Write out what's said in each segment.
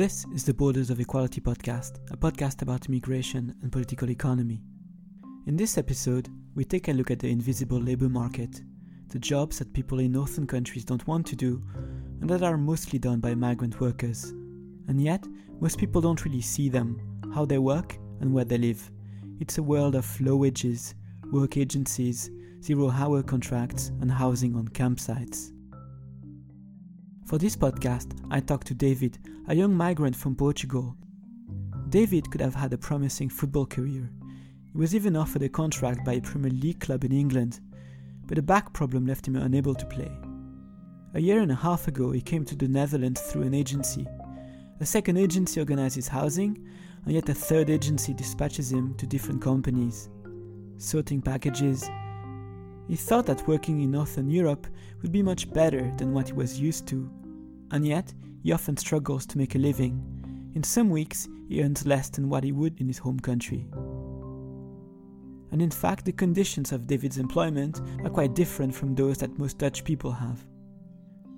This is the Borders of Equality podcast, a podcast about immigration and political economy. In this episode, we take a look at the invisible labor market, the jobs that people in northern countries don't want to do and that are mostly done by migrant workers. And yet, most people don't really see them, how they work, and where they live. It's a world of low wages, work agencies, zero hour contracts, and housing on campsites. For this podcast, I talked to David, a young migrant from Portugal. David could have had a promising football career. He was even offered a contract by a Premier League club in England, but a back problem left him unable to play. A year and a half ago, he came to the Netherlands through an agency. A second agency organizes housing, and yet a third agency dispatches him to different companies, sorting packages. He thought that working in Northern Europe would be much better than what he was used to, and yet he often struggles to make a living. In some weeks, he earns less than what he would in his home country. And in fact, the conditions of David's employment are quite different from those that most Dutch people have.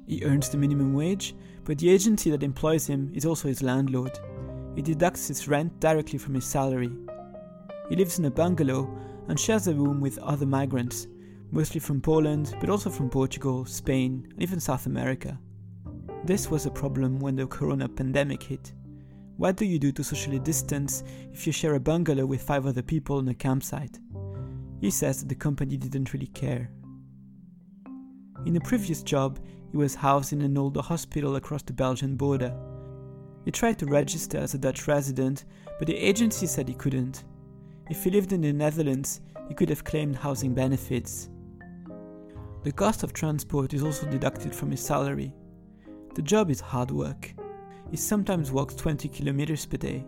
He earns the minimum wage, but the agency that employs him is also his landlord. He deducts his rent directly from his salary. He lives in a bungalow and shares a room with other migrants, mostly from Poland, but also from Portugal, Spain, and even South America. This was a problem when the corona pandemic hit. What do you do to socially distance if you share a bungalow with five other people on a campsite? He says that the company didn't really care. In a previous job, he was housed in an older hospital across the Belgian border. He tried to register as a Dutch resident, but the agency said he couldn't. If he lived in the Netherlands, he could have claimed housing benefits. The cost of transport is also deducted from his salary. The job is hard work. He sometimes walks 20 kilometers per day.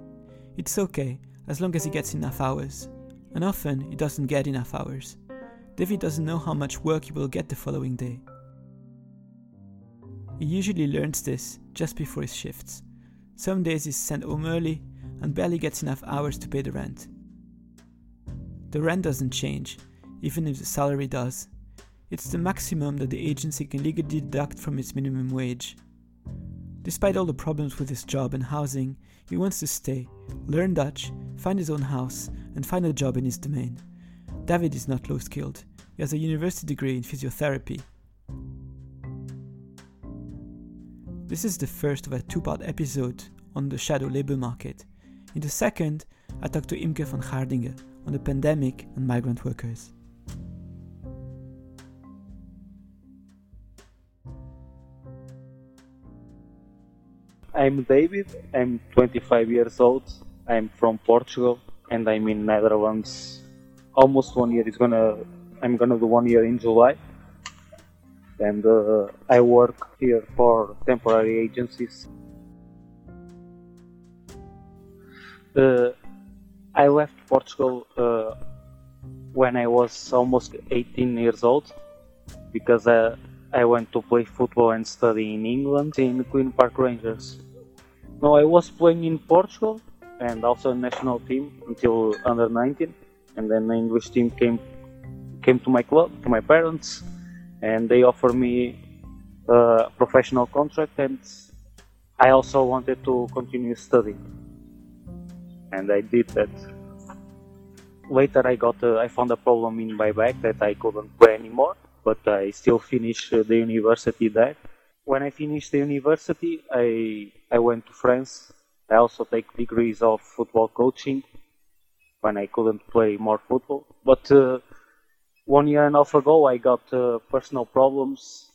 It's okay, as long as he gets enough hours. And often, he doesn't get enough hours. David doesn't know how much work he will get the following day. He usually learns this just before his shifts. Some days he's sent home early and barely gets enough hours to pay the rent. The rent doesn't change, even if the salary does. It's the maximum that the agency can legally deduct from its minimum wage. Despite all the problems with his job and housing, he wants to stay, learn Dutch, find his own house, and find a job in his domain. David is not low skilled. He has a university degree in physiotherapy. This is the first of a two part episode on the shadow labor market. In the second, I talk to Imke van Gaardingen on the pandemic and migrant workers. I'm David. I'm 25 years old. I'm from Portugal, and I'm in Netherlands. Almost one year. It's gonna. I'm gonna do one year in July, and uh, I work here for temporary agencies. Uh, I left Portugal uh, when I was almost 18 years old because uh, I went to play football and study in England in Queen Park Rangers. No, I was playing in Portugal and also national team until under 19, and then the English team came came to my club, to my parents, and they offered me a professional contract, and I also wanted to continue studying, and I did that. Later, I got a, I found a problem in my back that I couldn't play anymore, but I still finished the university there. When I finished the university, I I went to France. I also take degrees of football coaching when I couldn't play more football. But uh, one year and a half ago, I got uh, personal problems.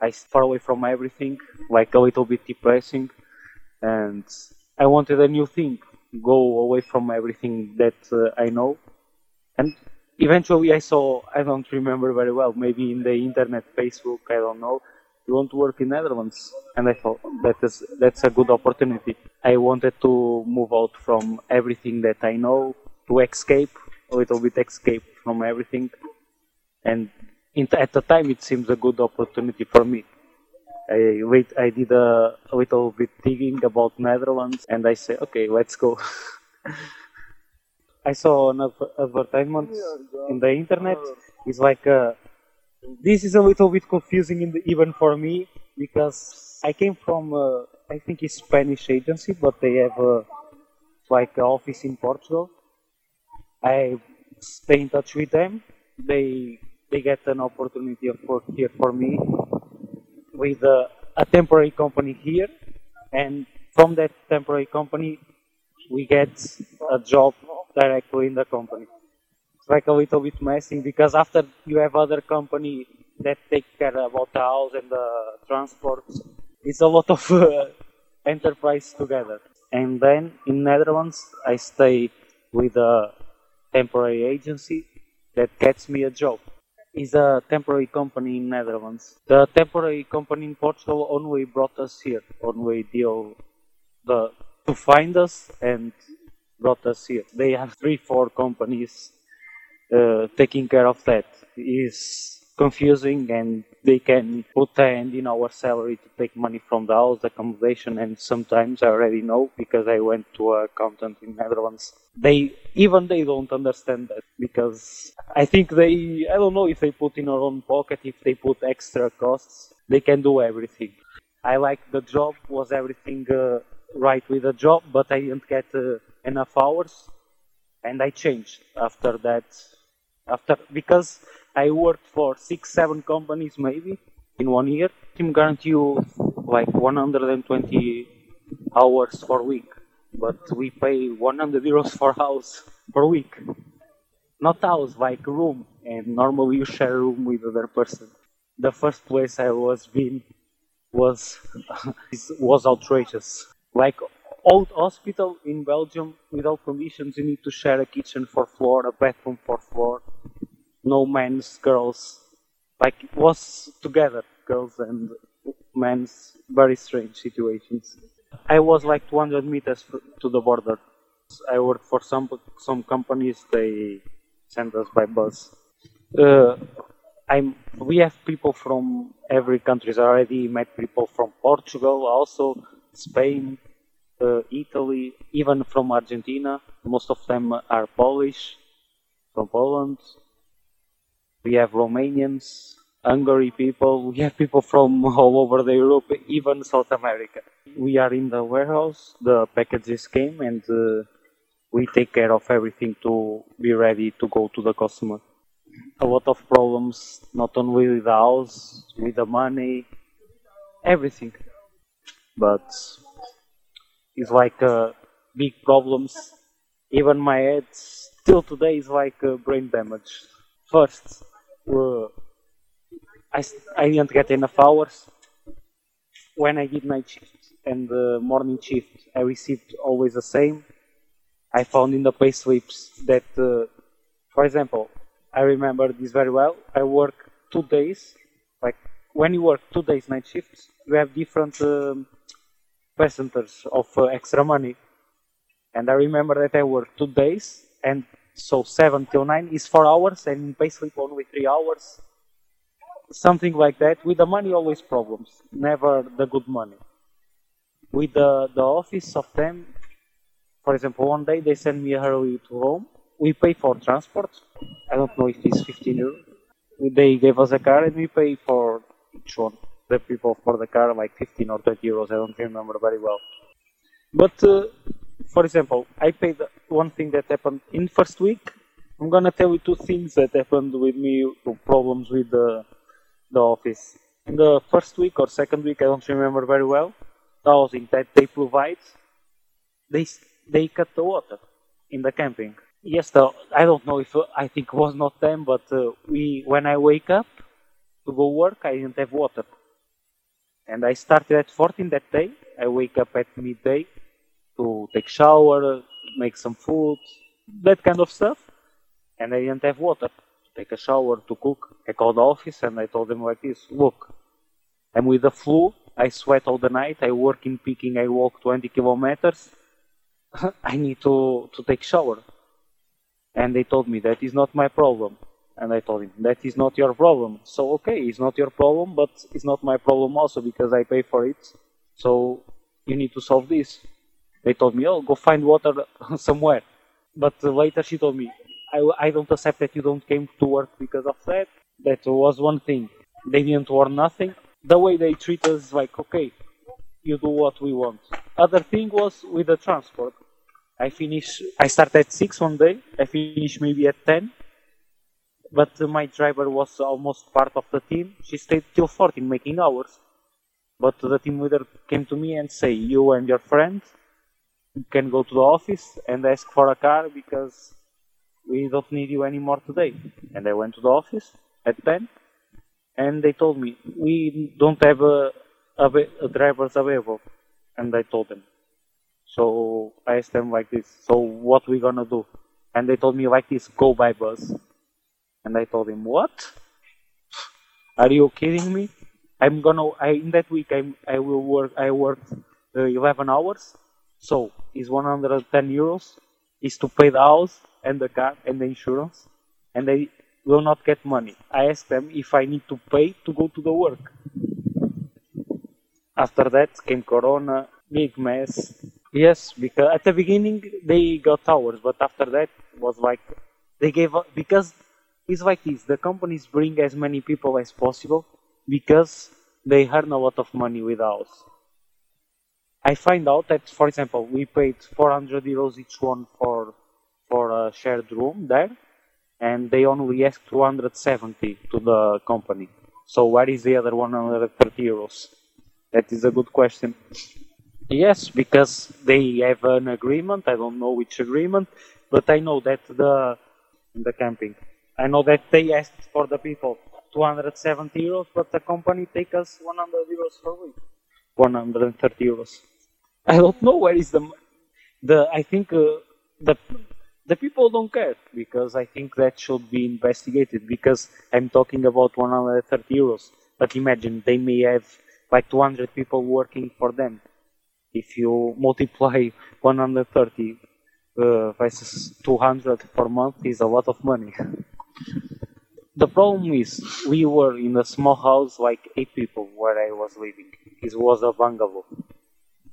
I far away from everything, like a little bit depressing, and I wanted a new thing, go away from everything that uh, I know, and eventually I saw, I don't remember very well, maybe in the internet, Facebook, I don't know, you want to work in Netherlands, and I thought that is that's a good opportunity. I wanted to move out from everything that I know to escape a little bit, escape from everything, and in, at the time it seems a good opportunity for me. I wait, I did a, a little bit digging about Netherlands, and I said, okay, let's go. I saw an advertisement in the internet. It's like uh, this is a little bit confusing the, even for me because I came from uh, I think it's Spanish agency, but they have uh, like an office in Portugal. I stay in touch with them. They they get an opportunity of work here for me with a, a temporary company here, and from that temporary company, we get a job directly in the company. It's like a little bit messy because after you have other company that take care about the house and the transport, it's a lot of uh, enterprise together. And then in Netherlands, I stay with a temporary agency that gets me a job. It's a temporary company in Netherlands. The temporary company in Portugal only brought us here, only deal the to find us and brought us here. They have three, four companies uh, taking care of that. Is confusing and they can put a hand in our salary to take money from the house, the accommodation, and sometimes I already know because I went to an accountant in Netherlands. They even they don't understand that because I think they I don't know if they put in our own pocket if they put extra costs they can do everything. I like the job was everything uh, right with the job, but I didn't get uh, enough hours, and I changed after that. After because I worked for six, seven companies maybe in one year. Team guarantee you like 120 hours per week, but we pay 100 euros for house per week. Not house, like room, and normally you share room with other person. The first place I was been was was outrageous. Like old hospital in Belgium without conditions, you need to share a kitchen for floor, a bathroom for floor, no men's, girls. Like it was together, girls and men's, very strange situations. I was like 200 meters to the border. I worked for some some companies. They send us by bus. Uh, I'm. We have people from every country. I already met people from Portugal, also Spain, uh, Italy, even from Argentina. Most of them are Polish, from Poland. We have Romanians, Hungary people. We have people from all over the Europe, even South America. We are in the warehouse. The packages came, and uh, we take care of everything to be ready to go to the customer. A lot of problems, not only with the house, with the money, everything. But it's like uh, big problems. Even my head, still today, is like uh, brain damage. First, uh, I, I didn't get enough hours. When I did night shift and the morning shift, I received always the same. I found in the pay slips that, uh, for example, I remember this very well. I work two days. Like when you work two days night shifts, you have different um, percentage of uh, extra money. And I remember that I worked two days, and so 7 till 9 is 4 hours and payslip only 3 hours. Something like that with the money always problems never the good money. With the, the office of them for example one day they send me early to home. We pay for transport. I don't know if it's 15 euros they gave us a car and we pay for each one the people for the car like 15 or 20 euros i don't remember very well but uh, for example, I paid one thing that happened in first week. I'm gonna tell you two things that happened with me, problems with the the office. In the first week or second week, I don't remember very well. The housing that they provide, they they cut the water in the camping. Yes, the, I don't know if I think it was not them, but uh, we when I wake up to go work, I didn't have water, and I started at 14 that day. I wake up at midday to take shower, make some food, that kind of stuff. And I didn't have water to take a shower, to cook. I called the office and I told them like this, look, I'm with the flu, I sweat all the night, I work in picking, I walk 20 kilometers, I need to, to take shower. And they told me that is not my problem. And I told him, that is not your problem. So okay, it's not your problem, but it's not my problem also because I pay for it. So you need to solve this. They told me, oh, go find water somewhere. But later she told me, I, I don't accept that you don't came to work because of that. That was one thing. They didn't warn nothing. The way they treat us is like, okay, you do what we want. Other thing was with the transport. I finish. I start at six one day. I finish maybe at ten. But uh, my driver was almost part of the team. She stayed till 14 making hours. But the team leader came to me and say, "You and your friend can go to the office and ask for a car because we don't need you anymore today." And I went to the office at 10, and they told me we don't have a, a, a drivers available. And I told them, so I asked them like this, so what we gonna do? And they told me like this, go by bus. And I told him, what? Are you kidding me? I'm gonna, I, in that week, I'm, I will work, I worked uh, 11 hours. So, it's 110 euros is to pay the house and the car and the insurance. And they will not get money. I asked them if I need to pay to go to the work. After that came Corona, big mess. Yes, because at the beginning they got hours, but after that was like they gave up because it's like this. The companies bring as many people as possible because they earn a lot of money with us. I find out that, for example, we paid 400 euros each one for for a shared room there, and they only asked 270 to the company. So where is the other 130 euros? That is a good question. Yes, because they have an agreement. I don't know which agreement, but I know that the the camping. I know that they asked for the people 270 euros, but the company take us 100 euros per week, 130 euros. I don't know where is the the. I think uh, the the people don't care because I think that should be investigated because I'm talking about 130 euros. But imagine they may have like 200 people working for them. If you multiply 130 uh, versus 200 per month is a lot of money. the problem is we were in a small house, like eight people, where I was living. It was a bungalow.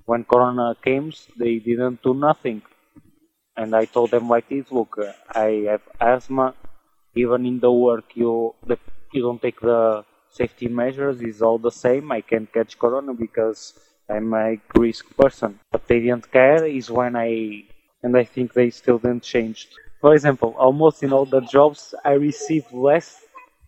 When Corona came, they didn't do nothing, and I told them like this: Look, I have asthma. Even in the work, you the, you don't take the safety measures. It's all the same. I can catch Corona because I'm a risk person. But they didn't care. Is when I and I think they still didn't change. For example, almost in all the jobs I receive less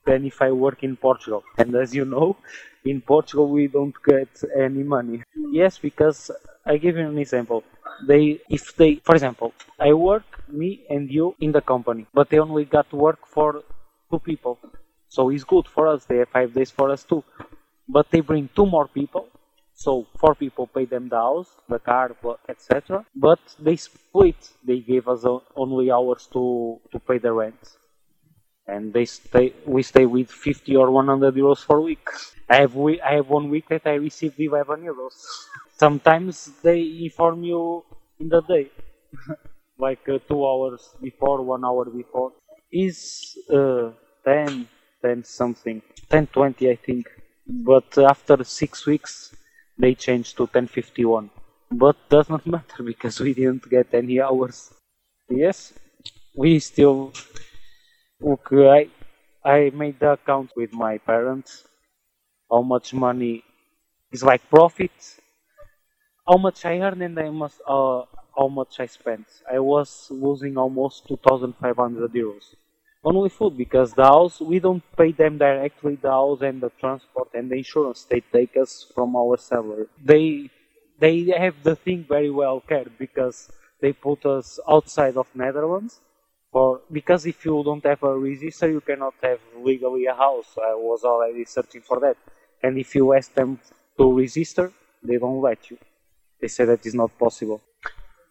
than if I work in Portugal. And as you know, in Portugal we don't get any money. Yes, because I give you an example. They, if they, for example, I work me and you in the company, but they only got work for two people. So it's good for us. They have five days for us too. But they bring two more people so four people pay them the house, the car, etc. But they split. They gave us only hours to, to pay the rent, and they stay. We stay with 50 or 100 euros for a week. I have we, I have one week that I received 11 euros. Sometimes they inform you in the day, like uh, two hours before, one hour before. Is uh, 10, 10 something, 10 20 I think. But after six weeks, they changed to 1051 but does not matter because we didn't get any hours. Yes we still look i i made the account with my parents. How much money is like profit? How much i earn and i must uh, how much i spent. I was losing almost 2500 euros only food because the house we don't pay them directly the house and the transport and the insurance they take us from our salary they they have the thing very well cared because they put us outside of netherlands for because if you don't have a register you cannot have legally a house. I was already searching for that. And if you ask them to register they don't let you. They say that is not possible.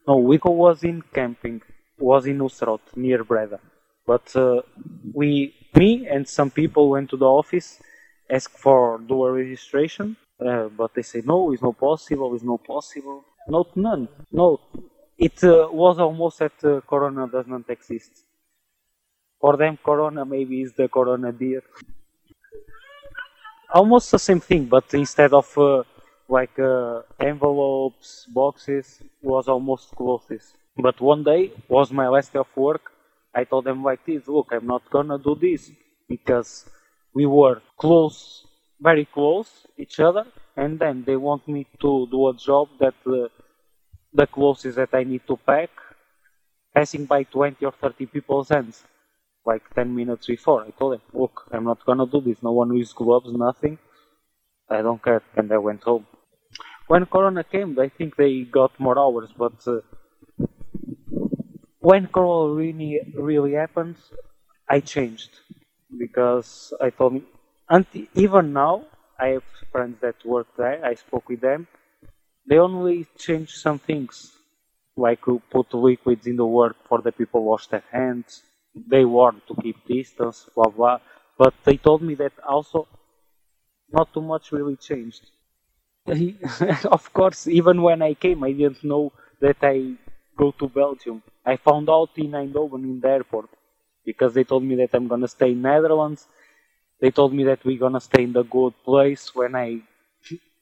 No Wico was in camping was in Oosterhout near Breda but uh, we, me and some people went to the office, asked for dual registration, uh, but they say no, it's not possible, it's not possible. Not none. No, it uh, was almost that Corona does not exist. For them, Corona maybe is the Corona beer. Almost the same thing, but instead of uh, like uh, envelopes, boxes, was almost clothes. But one day was my last day of work I told them like this, look, I'm not gonna do this because we were close, very close each other, and then they want me to do a job that uh, the clothes that I need to pack passing by 20 or 30 people's hands like 10 minutes before. I told them, look, I'm not gonna do this. No one uses gloves, nothing. I don't care. And I went home. When Corona came, I think they got more hours, but uh, when Corona really, really happened, I changed because I told me, until, even now, I have friends that work there. I spoke with them. They only change some things, like put liquids in the work for the people wash their hands. They warn to keep distance, blah blah. But they told me that also not too much really changed. of course, even when I came, I didn't know that I go to Belgium. I found out in Eindhoven in the airport because they told me that I'm gonna stay in Netherlands. They told me that we're gonna stay in the good place. When I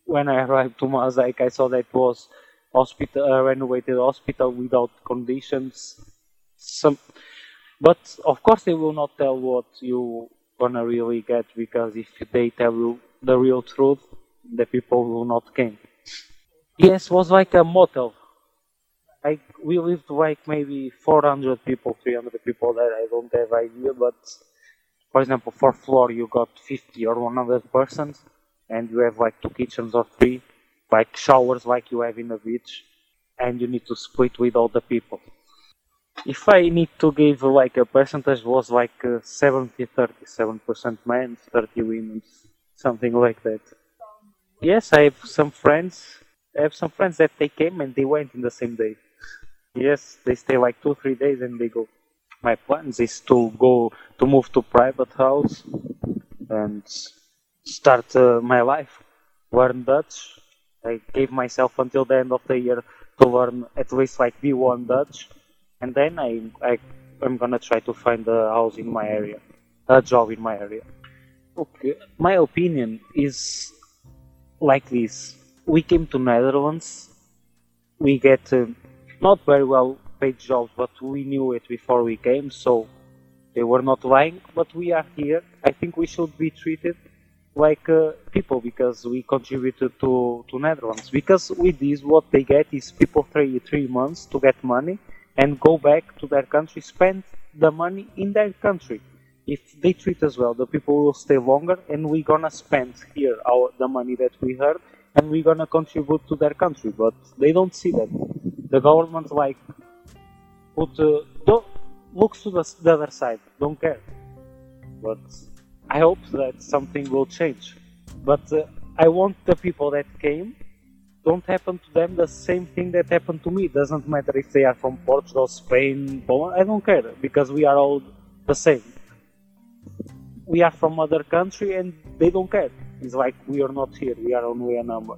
when I arrived to Maaseik, I saw that was hospital uh, renovated hospital without conditions. Some, but of course they will not tell what you gonna really get because if they tell you the real truth, the people will not come. Yes, was like a motel. I we lived like maybe 400 people, 300 people there. I don't have idea, but for example, for floor you got 50 or 100 persons, and you have like two kitchens or three, like showers like you have in a beach, and you need to split with all the people. If I need to give like a percentage, was like uh, 70 30, 7% men, 30 women, something like that. Yes, I have some friends. I have some friends that they came and they went in the same day. Yes, they stay like two, three days and they go. My plans is to go to move to private house and start uh, my life, learn Dutch. I gave myself until the end of the year to learn at least like B1 Dutch, and then I, I I'm gonna try to find a house in my area, a job in my area. Okay, my opinion is like this. We came to Netherlands. We get uh, not very well paid jobs, but we knew it before we came, so they were not lying. But we are here. I think we should be treated like uh, people because we contributed to, to Netherlands. Because with this, what they get is people three three months to get money and go back to their country, spend the money in their country. If they treat us well, the people will stay longer, and we're gonna spend here our the money that we earn, and we're gonna contribute to their country. But they don't see that. The government like put uh, don't looks to the, the other side, don't care. But I hope that something will change. But uh, I want the people that came don't happen to them the same thing that happened to me. Doesn't matter if they are from Portugal, Spain, Poland. I don't care because we are all the same. We are from other country and they don't care. It's like we are not here. We are only a number.